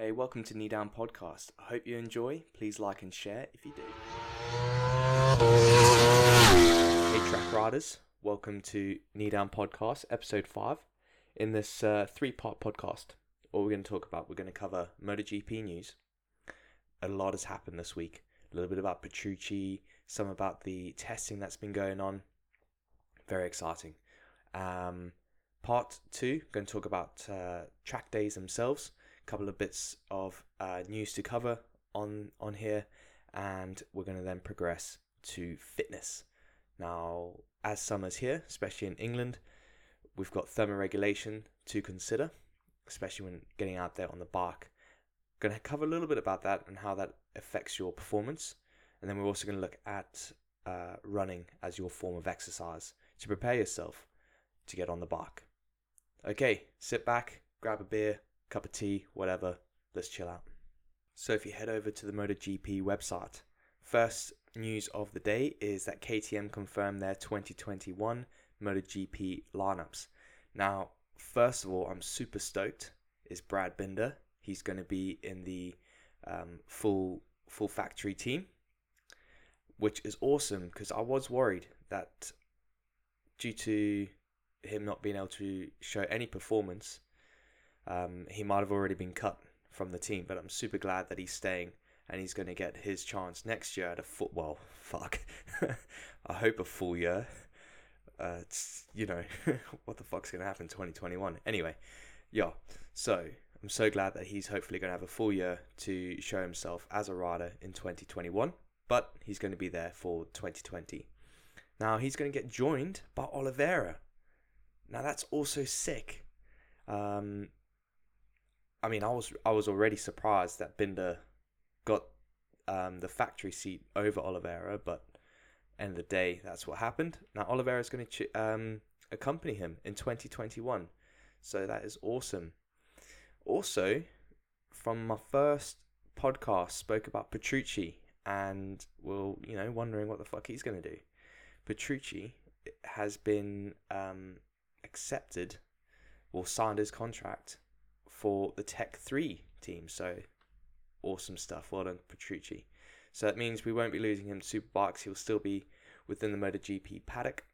Hey, welcome to Knee Down Podcast. I hope you enjoy. Please like and share if you do. Hey, track riders. Welcome to Knee Down Podcast, episode 5. In this uh, three part podcast, what we're going to talk about, we're going to cover MotoGP news. A lot has happened this week. A little bit about Petrucci, some about the testing that's been going on. Very exciting. Um, part two, going to talk about uh, track days themselves couple of bits of uh, news to cover on on here, and we're going to then progress to fitness. Now, as summer's here, especially in England, we've got thermoregulation to consider, especially when getting out there on the bike. Going to cover a little bit about that and how that affects your performance, and then we're also going to look at uh, running as your form of exercise to prepare yourself to get on the bike. Okay, sit back, grab a beer, cup of tea, whatever. Let's chill out. So, if you head over to the MotoGP website, first news of the day is that KTM confirmed their 2021 MotoGP lineups. Now, first of all, I'm super stoked. Is Brad Binder? He's going to be in the um, full full factory team, which is awesome because I was worried that due to him not being able to show any performance um, he might have already been cut from the team. But I'm super glad that he's staying and he's going to get his chance next year at a football. Fuck, I hope a full year. Uh, it's you know what the fuck's going to happen 2021. Anyway, yeah. So I'm so glad that he's hopefully going to have a full year to show himself as a rider in 2021. But he's going to be there for 2020. Now he's going to get joined by Oliveira. Now that's also sick. Um, I mean, I was I was already surprised that Binder got um, the factory seat over Oliveira, but end of the day, that's what happened. Now Oliveira is going to ch- um, accompany him in 2021, so that is awesome. Also, from my first podcast, spoke about Petrucci, and well, you know, wondering what the fuck he's going to do. Petrucci has been um, accepted or signed his contract for the Tech 3 team. So awesome stuff. Well done, Petrucci. So that means we won't be losing him to Superbikes. He'll still be within the MotoGP paddock.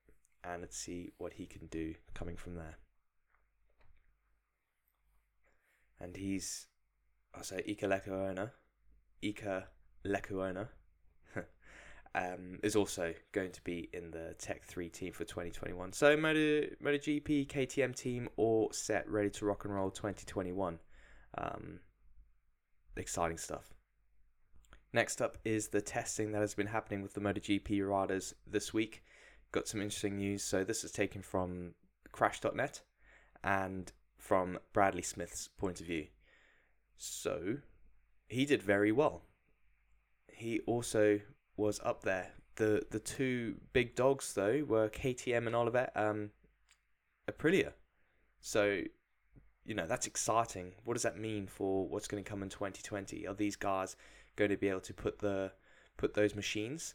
And let's see what he can do coming from there. And he's, I'll say, Iker Lecuona. Iker Lecuona um, is also going to be in the Tech 3 team for 2021. So, Moto, MotoGP, KTM team, all set, ready to rock and roll 2021. Um, exciting stuff. Next up is the testing that has been happening with the MotoGP riders this week. Got some interesting news. So, this is taken from Crash.net and from Bradley Smith's point of view. So, he did very well. He also was up there. The the two big dogs though were KTM and Oliver um, Aprilia. So, you know, that's exciting. What does that mean for what's going to come in 2020? Are these guys going to be able to put the put those machines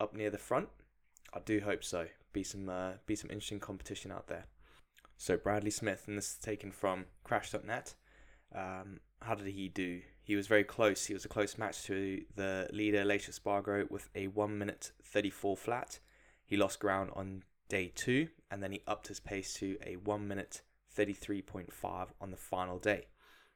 up near the front? I do hope so. Be some uh, be some interesting competition out there. So Bradley Smith, and this is taken from Crash.net. Um, how did he do? He was very close. He was a close match to the leader, Aleix Spargo, with a 1 minute 34 flat. He lost ground on day two, and then he upped his pace to a 1 minute 33.5 on the final day.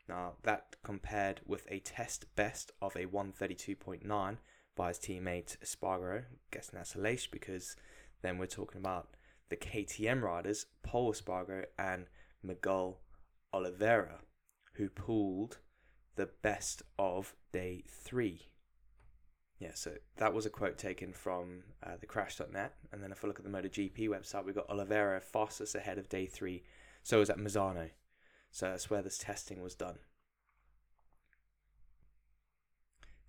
Now, that compared with a test best of a 132.9 by his teammate Spargo. I'm guessing that's Aleix because then we're talking about the KTM riders, Pol Spargo and Miguel Oliveira, who pulled the best of day three. Yeah, so that was a quote taken from uh, the crash.net. And then if I look at the MotoGP website, we've got Oliveira fastest ahead of day three. So was at Misano. So that's where this testing was done.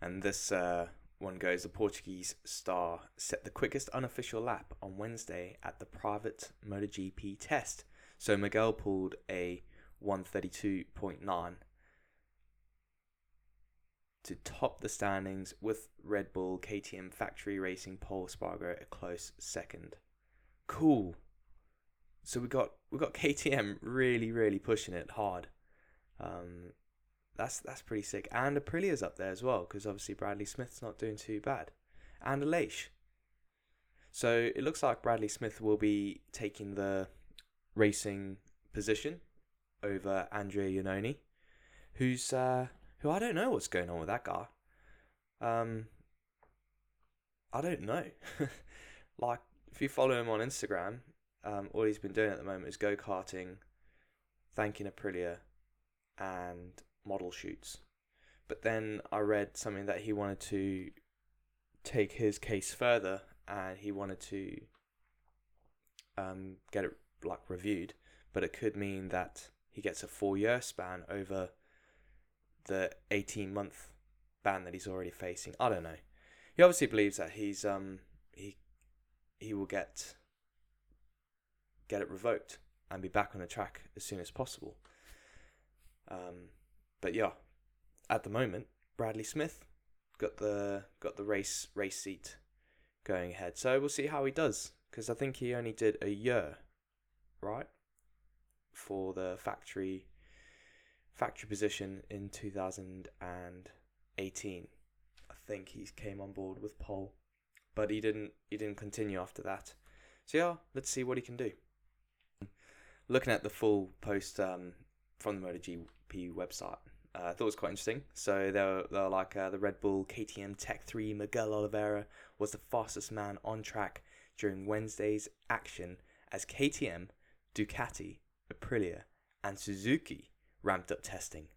And this uh, one goes the Portuguese star set the quickest unofficial lap on Wednesday at the private MotoGP test. So Miguel pulled a 132.9 to top the standings with Red Bull, KTM, Factory Racing, Pol Espargaro a close second. Cool. So we got we got KTM really really pushing it hard. Um, that's that's pretty sick. And Aprilia's up there as well because obviously Bradley Smith's not doing too bad, and Aleix. So it looks like Bradley Smith will be taking the racing position over Andrea Iannone, who's uh, who I don't know what's going on with that guy. Um, I don't know. like if you follow him on Instagram, um, all he's been doing at the moment is go karting, thanking Aprilia, and model shoots. But then I read something that he wanted to take his case further and he wanted to um, get it like reviewed, but it could mean that he gets a four year span over the 18 month ban that he's already facing. I don't know. He obviously believes that he's um he he will get get it revoked and be back on the track as soon as possible. Um, but yeah, at the moment, Bradley Smith got the got the race race seat going ahead. So we'll see how he does because I think he only did a year, right, for the factory factory position in 2018. I think he came on board with Pol, but he didn't he didn't continue after that. So yeah, let's see what he can do. Looking at the full post um, from the MotoGP website, uh, I thought it was quite interesting. So they were, they're like uh, the Red Bull KTM Tech 3 Miguel Oliveira was the fastest man on track during Wednesday's action as KTM, Ducati, Aprilia, and Suzuki ramped up testing.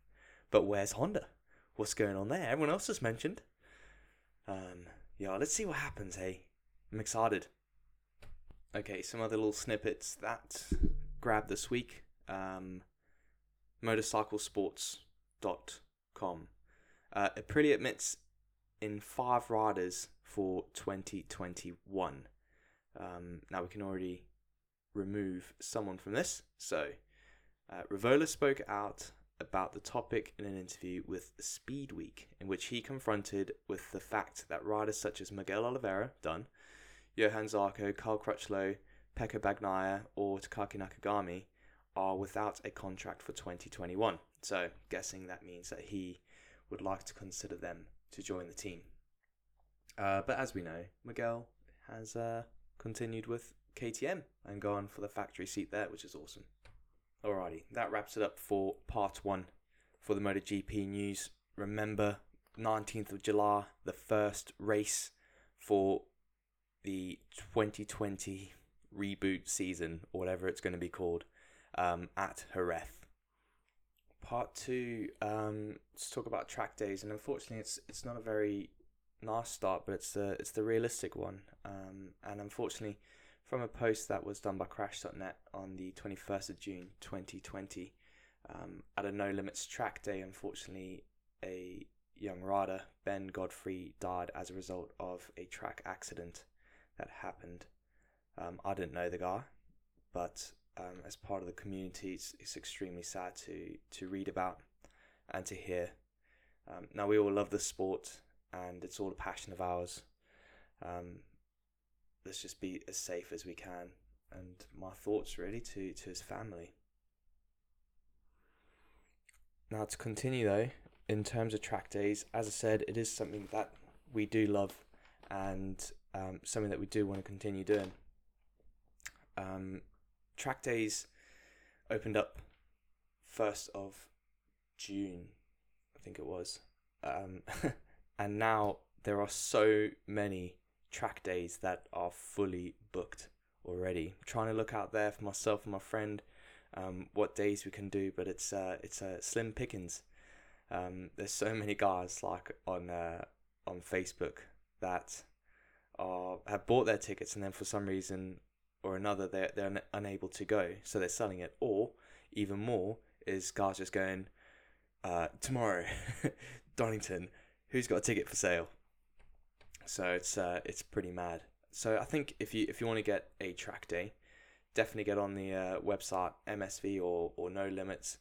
But where's Honda? What's going on there? Everyone else has mentioned. Um, yeah, let's see what happens, hey? I'm excited. Okay, some other little snippets that grabbed this week. Um, motorcyclesports.com. Uh, Aprilia admits in five riders for 2021. Um, now we can already remove someone from this. So, uh, Rivola spoke out about the topic in an interview with Speed Week, in which he confronted with the fact that riders such as Miguel Oliveira, done, Johann Zarco, Cal Crutchlow, Pecco Bagnaia, or Takaaki Nakagami are without a contract for 2021. So, guessing that means that he would like to consider them to join the team. Uh, but as we know, Miguel has uh, continued with KTM and gone for the factory seat there, which is awesome. Alrighty, that wraps it up for part one for the MotoGP news. Remember, 19th of July, the first race for the 2020 reboot season, or whatever it's going to be called, um, at Jerez. Part two, um, let's talk about track days, and unfortunately, it's it's not a very nice start, but it's the it's the realistic one. Um, and unfortunately, from a post that was done by Crash.net on the 21st of June 2020, um, at a No Limits track day, unfortunately, a young rider, Ben Godfrey, died as a result of a track accident that happened. Um, I didn't know the guy, but um, as part of the community, it's, it's extremely sad to, to read about and to hear. Um, now, we all love the sport and it's all a passion of ours. Um, let's just be as safe as we can. And my thoughts really to, to his family. Now, to continue though, in terms of track days, as I said, it is something that we do love and um, something that we do want to continue doing. Um, track days opened up 1st of June, I think it was. Um, and now there are so many track days that are fully booked already. I'm trying to look out there for myself and my friend um, what days we can do, but it's uh, it's uh, slim pickings. Um, there's so many guys like on uh, on Facebook that are have bought their tickets and then for some reason or another they're they're unable to go, so they're selling it. Or even more is guys just going uh, tomorrow, Donington who's got a ticket for sale. So it's uh, it's pretty mad. So I think if you if you want to get a track day, definitely get on the uh, website MSV or or No Limits,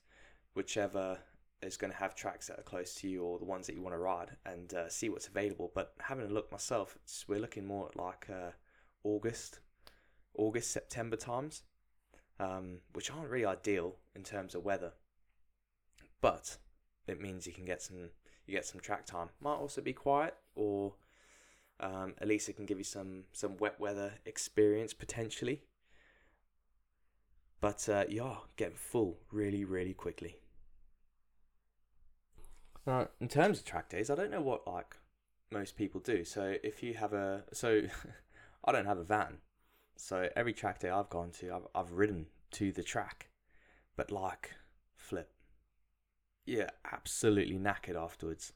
whichever is going to have tracks that are close to you or the ones that you want to ride and uh, see what's available. But having a look myself, we're looking more at like uh, August, August September times, um, which aren't really ideal in terms of weather. But it means you can get some you get some track time. Might also be quiet, or um, at least it can give you some some wet weather experience potentially. But uh, yeah, getting full really really quickly. Now, in terms of track days, I don't know what like most people do. So if you have a so I don't have a van. So every track day I've gone to, I've I've ridden to the track. But like flip. Yeah, absolutely knackered afterwards.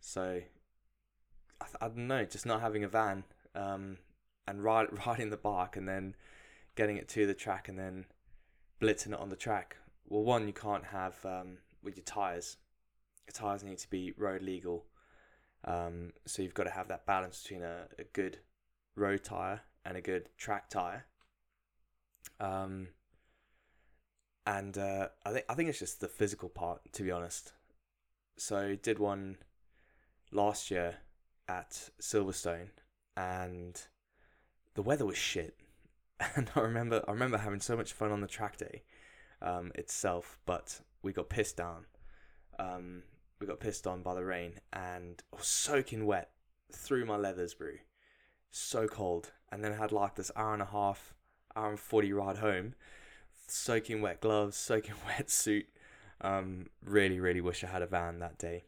So I, I don't know, just not having a van um, and ride, riding the bike and then getting it to the track and then blitzing it on the track. Well, one, you can't have um, with your tires. Your tires need to be road legal. Um, so you've got to have that balance between a, a good road tire and a good track tire. Um, and uh, I think I think it's just the physical part, to be honest. So did one last year at Silverstone, and the weather was shit. And I remember I remember having so much fun on the track day um, itself, but we got pissed down. Um, we got pissed on by the rain, and I was soaking wet through my leathers, bro. So cold, and then I had like this hour and a half, hour and forty ride home, soaking wet gloves, soaking wet suit. Um, really, really wish I had a van that day.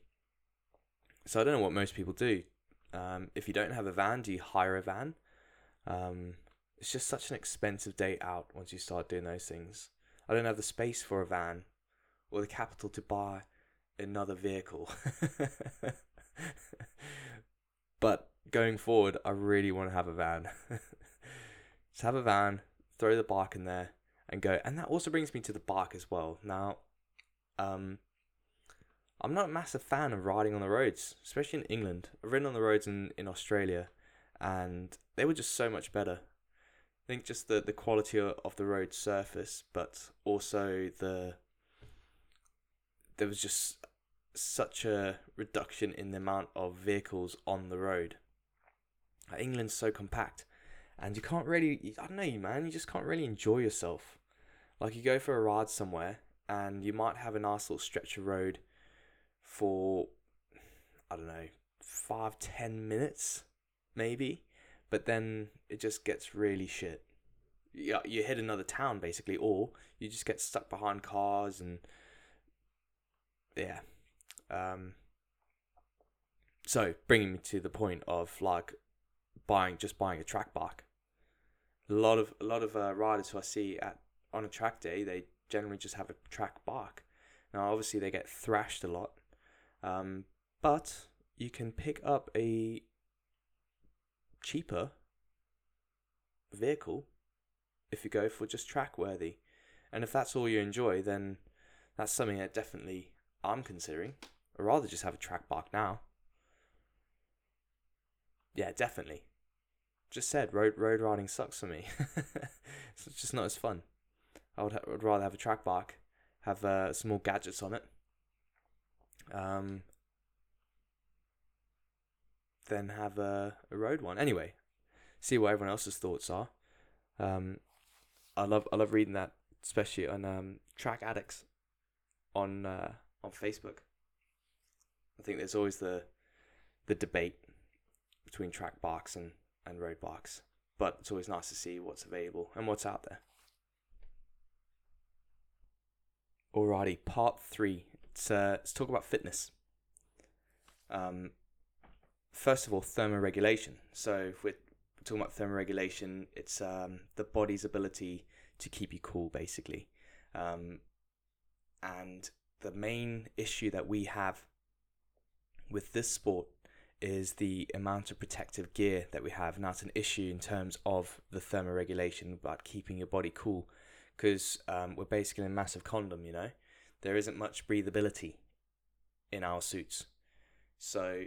So I don't know what most people do. Um, if you don't have a van, do you hire a van? Um, it's just such an expensive day out once you start doing those things. I don't have the space for a van or the capital to buy another vehicle. but going forward, I really want to have a van. Just have a van, throw the bike in there, and go. And that also brings me to the bike as well. Now, um, I'm not a massive fan of riding on the roads, especially in England. I've ridden on the roads in, in Australia, and they were just so much better. I think just the, the quality of the road surface, but also the there was just such a reduction in the amount of vehicles on the road. Uh, England's so compact, and you can't really, I don't know, man, you just can't really enjoy yourself. Like you go for a ride somewhere, and you might have a nice little stretch of road for, I don't know, five, ten minutes, maybe, but then it just gets really shit. You, you hit another town basically, or you just get stuck behind cars and yeah. Um, so bringing me to the point of like buying just buying a track bike. A lot of a lot of uh, riders who I see at on a track day, they generally just have a track bike. Now, obviously, they get thrashed a lot, um, but you can pick up a cheaper vehicle if you go for just track worthy. And if that's all you enjoy, then that's something that definitely I'm considering. I'd rather just have a track bike now. Yeah, definitely. Just said road road riding sucks for me. it's just not as fun. I would, ha- would rather have a track bike, have uh, some more gadgets on it, um, than have a, a road one. Anyway, see what everyone else's thoughts are. Um, I love I love reading that, especially on um, track addicts on uh, on Facebook. I think there's always the the debate between track bikes and, and road bikes, but it's always nice to see what's available and what's out there. Alrighty, part three. Let's, uh, let's talk about fitness. Um, first of all, thermoregulation. So, if we're talking about thermoregulation, it's um, the body's ability to keep you cool, basically. Um, and the main issue that we have with this sport is the amount of protective gear that we have. Now, it's an issue in terms of the thermoregulation, about keeping your body cool because um, we're basically in a massive condom, you know. There isn't much breathability in our suits. So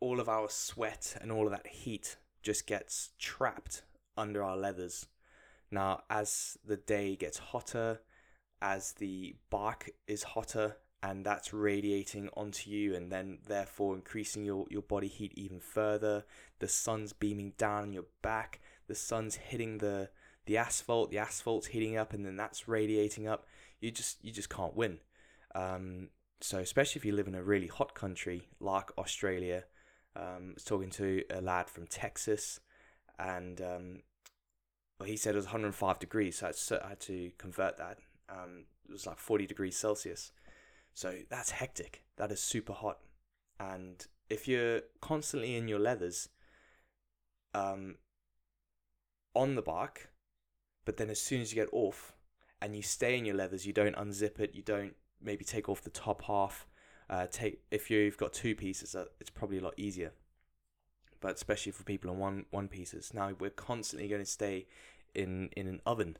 all of our sweat and all of that heat just gets trapped under our leathers. Now, as the day gets hotter, as the bark is hotter, and that's radiating onto you, and then therefore increasing your, your body heat even further, the sun's beaming down on your back, the sun's hitting the the asphalt, the asphalt's heating up, and then that's radiating up. You just you just can't win. Um, so especially if you live in a really hot country like Australia, um, I was talking to a lad from Texas, and um, well, he said it was 105 degrees, so I had to, convert that. Um, it was like 40 degrees Celsius, so that's hectic. That is super hot, and if you're constantly in your leathers, um, on the bike, but then as soon as you get off and you stay in your leathers, you don't unzip it, you don't maybe take off the top half. Uh, take if you've got two pieces, uh, it's probably a lot easier. But especially for people on one one pieces, now we're constantly going to stay in in an oven,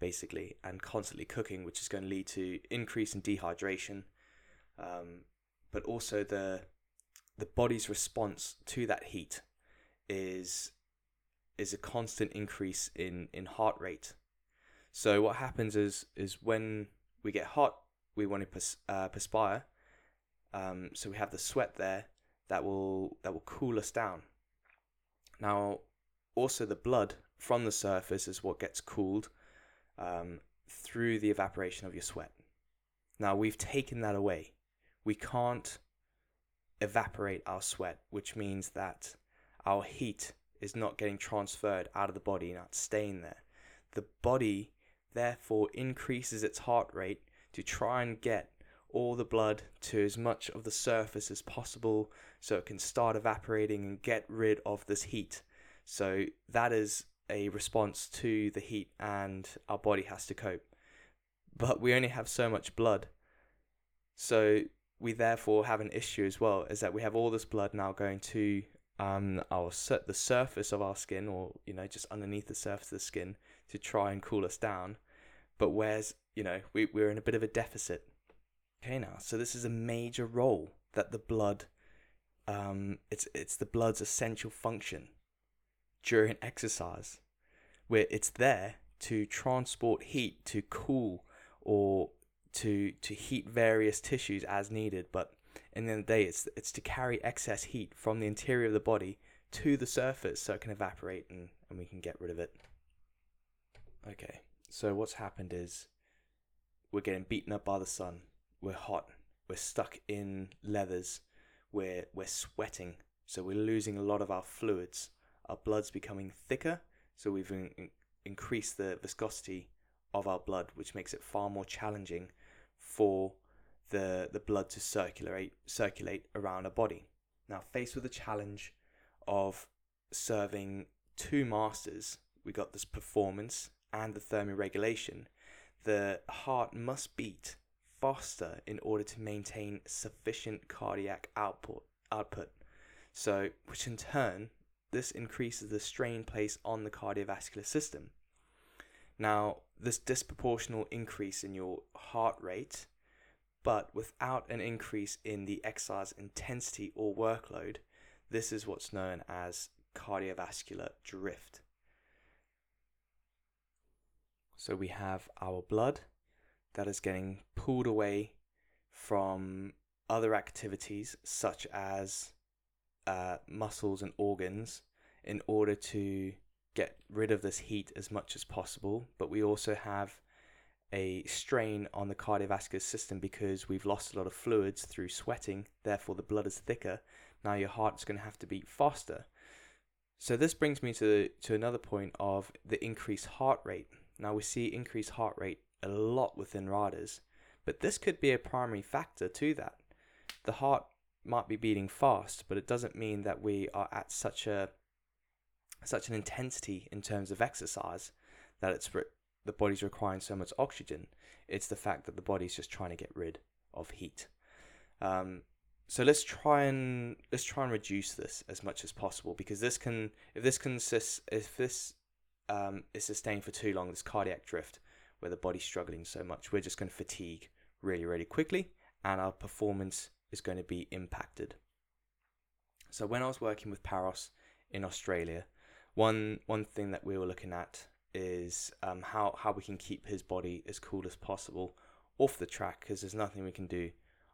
basically, and constantly cooking, which is going to lead to increase in dehydration, um, but also the the body's response to that heat is is a constant increase in in heart rate. So what happens is is when we get hot, we want to pers- uh, perspire. Um, so we have the sweat there that will that will cool us down. Now, also the blood from the surface is what gets cooled um, through the evaporation of your sweat. Now we've taken that away. We can't evaporate our sweat, which means that our heat is not getting transferred out of the body, not staying there. The body therefore increases its heart rate to try and get all the blood to as much of the surface as possible so it can start evaporating and get rid of this heat. So that is a response to the heat and our body has to cope. But we only have so much blood. So we therefore have an issue as well is that we have all this blood now going to um, our the surface of our skin, or you know, just underneath the surface of the skin, to try and cool us down. But where's you know we we're in a bit of a deficit. Okay, now so this is a major role that the blood, um, it's it's the blood's essential function during exercise, where it's there to transport heat, to cool, or to to heat various tissues as needed, but in the end of the day, it's it's to carry excess heat from the interior of the body to the surface so it can evaporate and, and we can get rid of it. Okay, so what's happened is we're getting beaten up by the sun. We're hot. We're stuck in leathers. We're we're sweating, so we're losing a lot of our fluids. Our blood's becoming thicker, so we've in, increased the viscosity of our blood, which makes it far more challenging for the, the blood to circulate circulate around a body. Now, faced with the challenge of serving two masters, we got this performance and the thermoregulation. The heart must beat faster in order to maintain sufficient cardiac output output. So, which in turn, this increases the strain placed on the cardiovascular system. Now, this disproportional increase in your heart rate but without an increase in the exercise intensity or workload, this is what's known as cardiovascular drift. So we have our blood that is getting pulled away from other activities such as uh, muscles and organs in order to get rid of this heat as much as possible. But we also have a strain on the cardiovascular system because we've lost a lot of fluids through sweating, therefore the blood is thicker. Now your heart's going to have to beat faster. So this brings me to to another point of the increased heart rate. Now we see increased heart rate a lot within riders, but this could be a primary factor to that. The heart might be beating fast, but it doesn't mean that we are at such a such an intensity in terms of exercise that it's the body's requiring so much oxygen. It's the fact that the body's just trying to get rid of heat. Um, so let's try and let's try and reduce this as much as possible because this can if this consists if this um, is sustained for too long, this cardiac drift where the body's struggling so much, we're just going to fatigue really really quickly and our performance is going to be impacted. So when I was working with Paros in Australia, one one thing that we were looking at is um, how how we can keep his body as cool as possible off the track because there's nothing we can do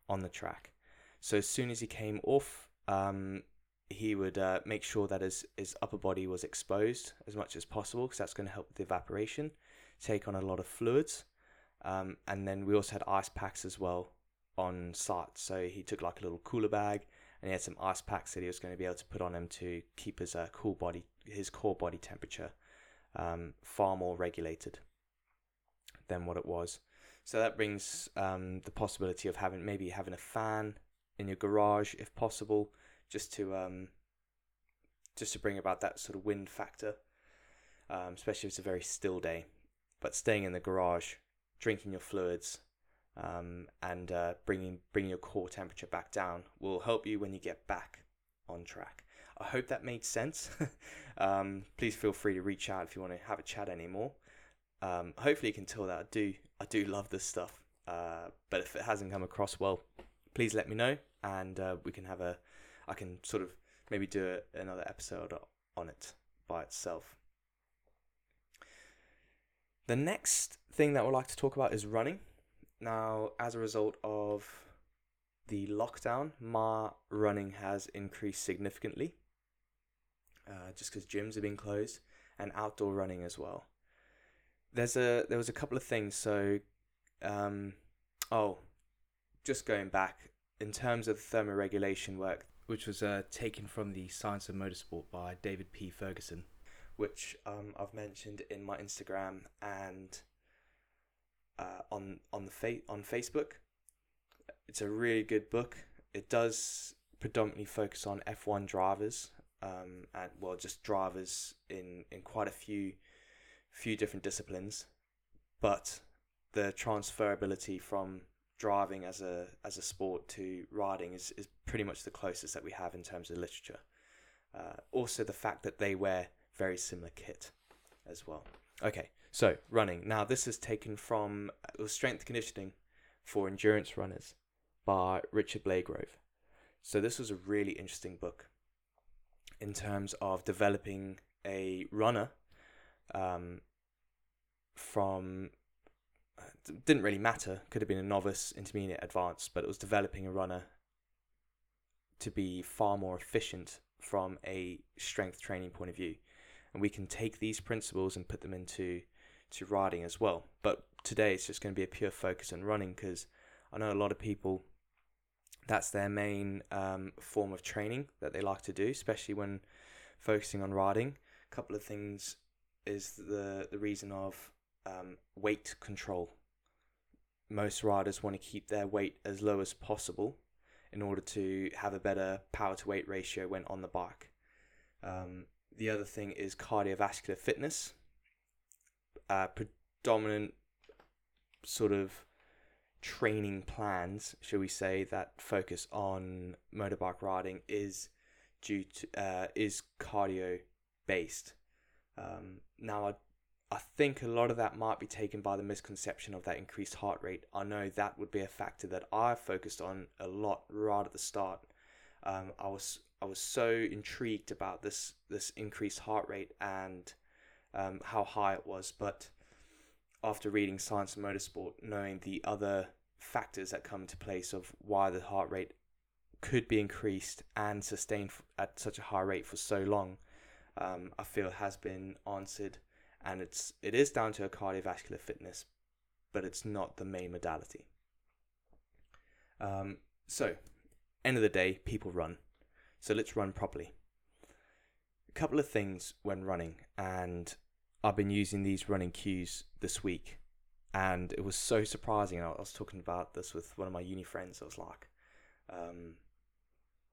on the track. So as soon as he came off, um, he would uh, make sure that his his upper body was exposed as much as possible because that's going to help with the evaporation, take on a lot of fluids, um, and then we also had ice packs as well on site. So he took like a little cooler bag and he had some ice packs that he was going to be able to put on him to keep his uh, cool body, his core body temperature, um, far more regulated than what it was. So that brings um, the possibility of having maybe having a fan in your garage if possible, just to um, just to bring about that sort of wind factor, um, especially if it's a very still day. But staying in the garage, drinking your fluids, um, and uh, bringing bringing your core temperature back down will help you when you get back on track. I hope that made sense. um, please feel free to reach out if you want to have a chat anymore. Um, hopefully, you can tell that I do I do love this stuff. Uh, but if it hasn't come across well, please let me know, and uh, we can have a I can sort of maybe do another episode on it by itself. The next thing that we'd like to talk about is running. Now, as a result of the lockdown, my running has increased significantly. Uh, just because gyms have been closed and outdoor running as well. There's a there was a couple of things. So, um, oh, just going back in terms of thermoregulation work, which was uh, taken from the Science of Motorsport by David P. Ferguson, which um, I've mentioned in my Instagram and uh, on on the fa- on Facebook. It's a really good book. It does predominantly focus on F1 drivers, um, and well, just drivers in in quite a few few different disciplines, but the transferability from driving as a as a sport to riding is, is pretty much the closest that we have in terms of literature. Uh, also, the fact that they wear very similar kit as well. Okay, so, running. Now, this is taken from uh, Strength Conditioning for Endurance Runners by Richard Blagrove. So, this was a really interesting book in terms of developing a runner um, from. Didn't really matter, could have been a novice, intermediate, advanced, but it was developing a runner to be far more efficient from a strength training point of view. And we can take these principles and put them into to riding as well. But today it's just going to be a pure focus on running because I know a lot of people that's their main um, form of training that they like to do, especially when focusing on riding. A couple of things is the the reason of um, weight control. Most riders want to keep their weight as low as possible in order to have a better power to weight ratio when on the bike. Um, the other thing is cardiovascular fitness uh, predominant sort of training plans, shall we say, that focus on motorbike riding is due to uh, is cardio based. Um, now, I, I think a lot of that might be taken by the misconception of that increased heart rate. I know that would be a factor that I focused on a lot right at the start. Um, I was I was so intrigued about this this increased heart rate and um, how high it was, but after reading Science and Motorsport, knowing the other factors that come into place of why the heart rate could be increased and sustained at such a high rate for so long, um, I feel has been answered, and it's it is down to a cardiovascular fitness, but it's not the main modality. Um, so, end of the day, people run, so let's run properly A couple of things when running, and I've been using these running cues this week, and it was so surprising. I was talking about this with one of my uni friends. I was like, um,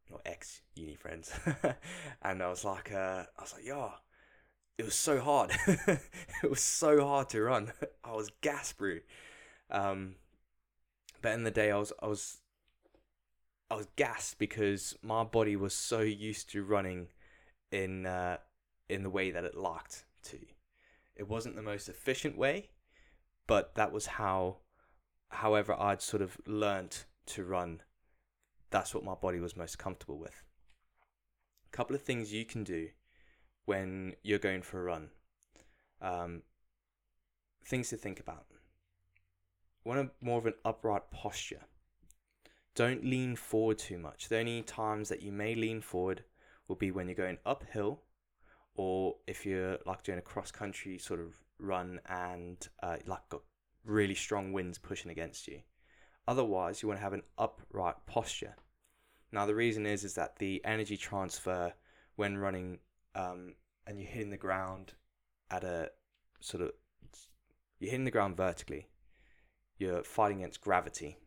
not ex uni friends, and I was like, uh, I was like, yeah, it was so hard. it was so hard to run. I was gas. Um, but in the day, I was I was I was gassed because my body was so used to running in uh, in the way that it liked to. It wasn't the most efficient way, but that was how, however, I'd sort of learnt to run. That's what my body was most comfortable with. A couple of things you can do when you're going for a run. Um, things to think about. Want a more of an upright posture. Don't lean forward too much. The only times that you may lean forward will be when you're going uphill or if you're like doing a cross country sort of run and uh, like got really strong winds pushing against you. Otherwise, you want to have an upright posture. Now, the reason is is that the energy transfer when running um, and you're hitting the ground at a sort of you're hitting the ground vertically. You're fighting against gravity.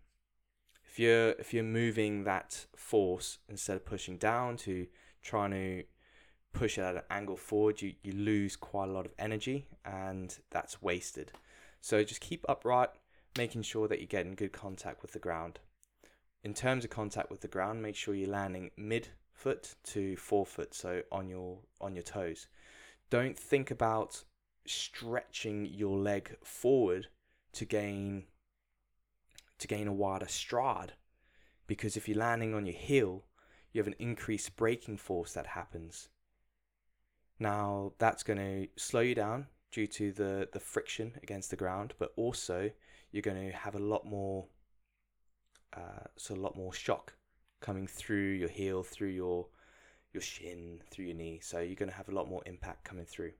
If you're if you're moving that force instead of pushing down to trying to push it at an angle forward, you, you lose quite a lot of energy and that's wasted. So just keep upright, making sure that you're getting good contact with the ground. In terms of contact with the ground, make sure you're landing mid foot to forefoot, so on your on your toes. Don't think about stretching your leg forward to gain to gain a wider stride because if you're landing on your heel you have an increased braking force that happens now that's going to slow you down due to the the friction against the ground but also you're going to have a lot more uh, so a lot more shock coming through your heel through your your shin through your knee so you're going to have a lot more impact coming through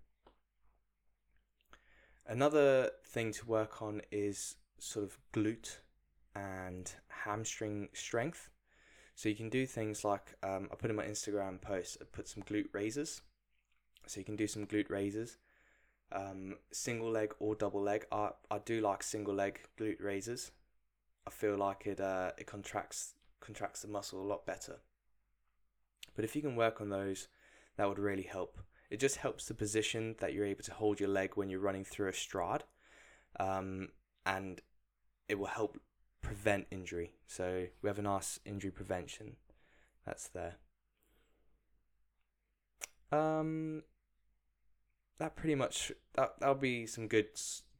Another thing to work on is sort of glute and hamstring strength. So you can do things like um, I put in my Instagram post, I put some glute raises. So you can do some glute raises, um, single leg or double leg. I, I do like single leg glute raises. I feel like it uh, it contracts contracts the muscle a lot better. But if you can work on those, that would really help. It just helps the position that you're able to hold your leg when you're running through a stride, um, and it will help prevent injury. So we have a nice injury prevention that's there. Um, that pretty much that that'll be some good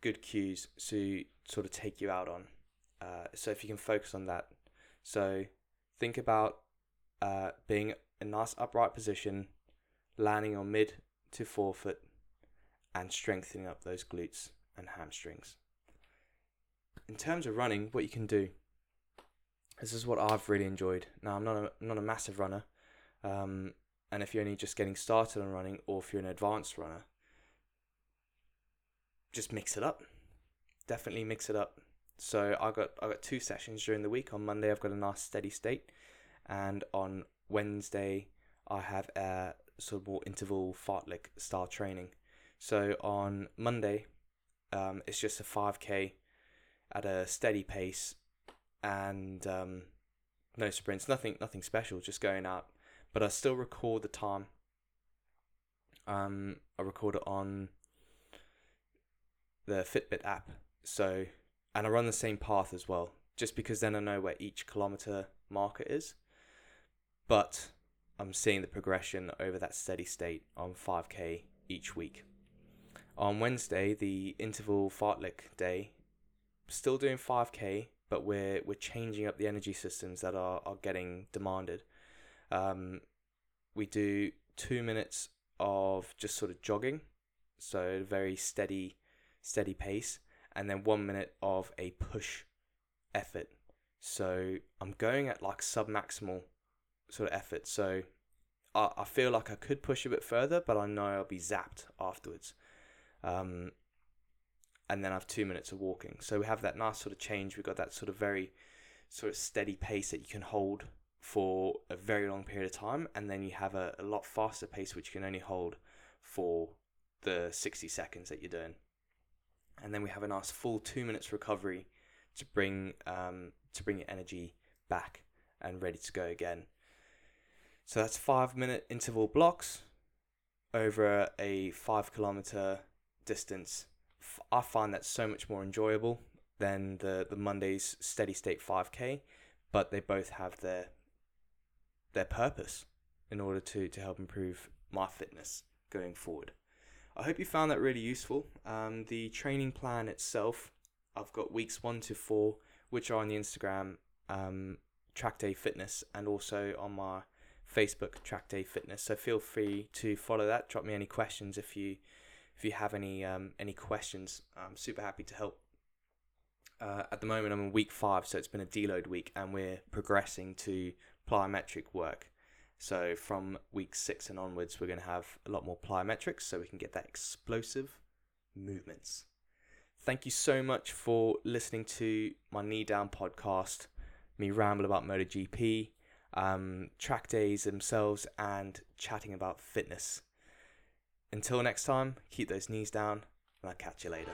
good cues to sort of take you out on. Uh, so if you can focus on that, so think about uh, being a nice upright position landing on mid to forefoot and strengthening up those glutes and hamstrings. In terms of running, what you can do, this is what I've really enjoyed. Now, I'm not a, not a massive runner, um, and if you're only just getting started on running, or if you're an advanced runner, just mix it up. Definitely mix it up. So I got I got two sessions during the week. On Monday, I've got a nice steady state, and on Wednesday, I have a sort of more interval fartlek style training. So on Monday, um, it's just a 5k at a steady pace and um, no sprints, nothing nothing special, just going out. But I still record the time. Um, I record it on the Fitbit app. So and I run the same path as well, just because then I know where each kilometer marker is. But I'm seeing the progression over that steady state on 5k each week. On Wednesday, the interval fartlek day, still doing 5k, but we're we're changing up the energy systems that are, are getting demanded. Um, we do two minutes of just sort of jogging, so very steady, steady pace, and then one minute of a push effort. So I'm going at like sub maximal sort of effort. So I, I feel like I could push a bit further, but I know I'll be zapped afterwards. Um, and then I have two minutes of walking. So we have that nice sort of change. We've got that sort of very sort of steady pace that you can hold for a very long period of time, and then you have a, a lot faster pace which you can only hold for the 60 seconds that you're doing. And then we have a nice full two minutes recovery to bring um, to bring your energy back and ready to go again. So that's five minute interval blocks over a five kilometer distance. I find that so much more enjoyable than the, the Monday's steady state 5k, but they both have their their purpose in order to, to help improve my fitness going forward. I hope you found that really useful. Um, the training plan itself, I've got weeks one to four, which are on the Instagram um, Track Day Fitness and also on my Facebook Track Day Fitness. So feel free to follow that. Drop me any questions if you if you have any um, any questions. I'm super happy to help. Uh, at the moment, I'm in week five, so it's been a deload week, and we're progressing to plyometric work. So from week six and onwards, we're going to have a lot more plyometrics, so we can get that explosive movements. thank you so much for listening to my Knee Down podcast, me ramble about MotoGP, um, track days themselves, and chatting about fitness. Until next time, keep those knees down, and I'll catch you later.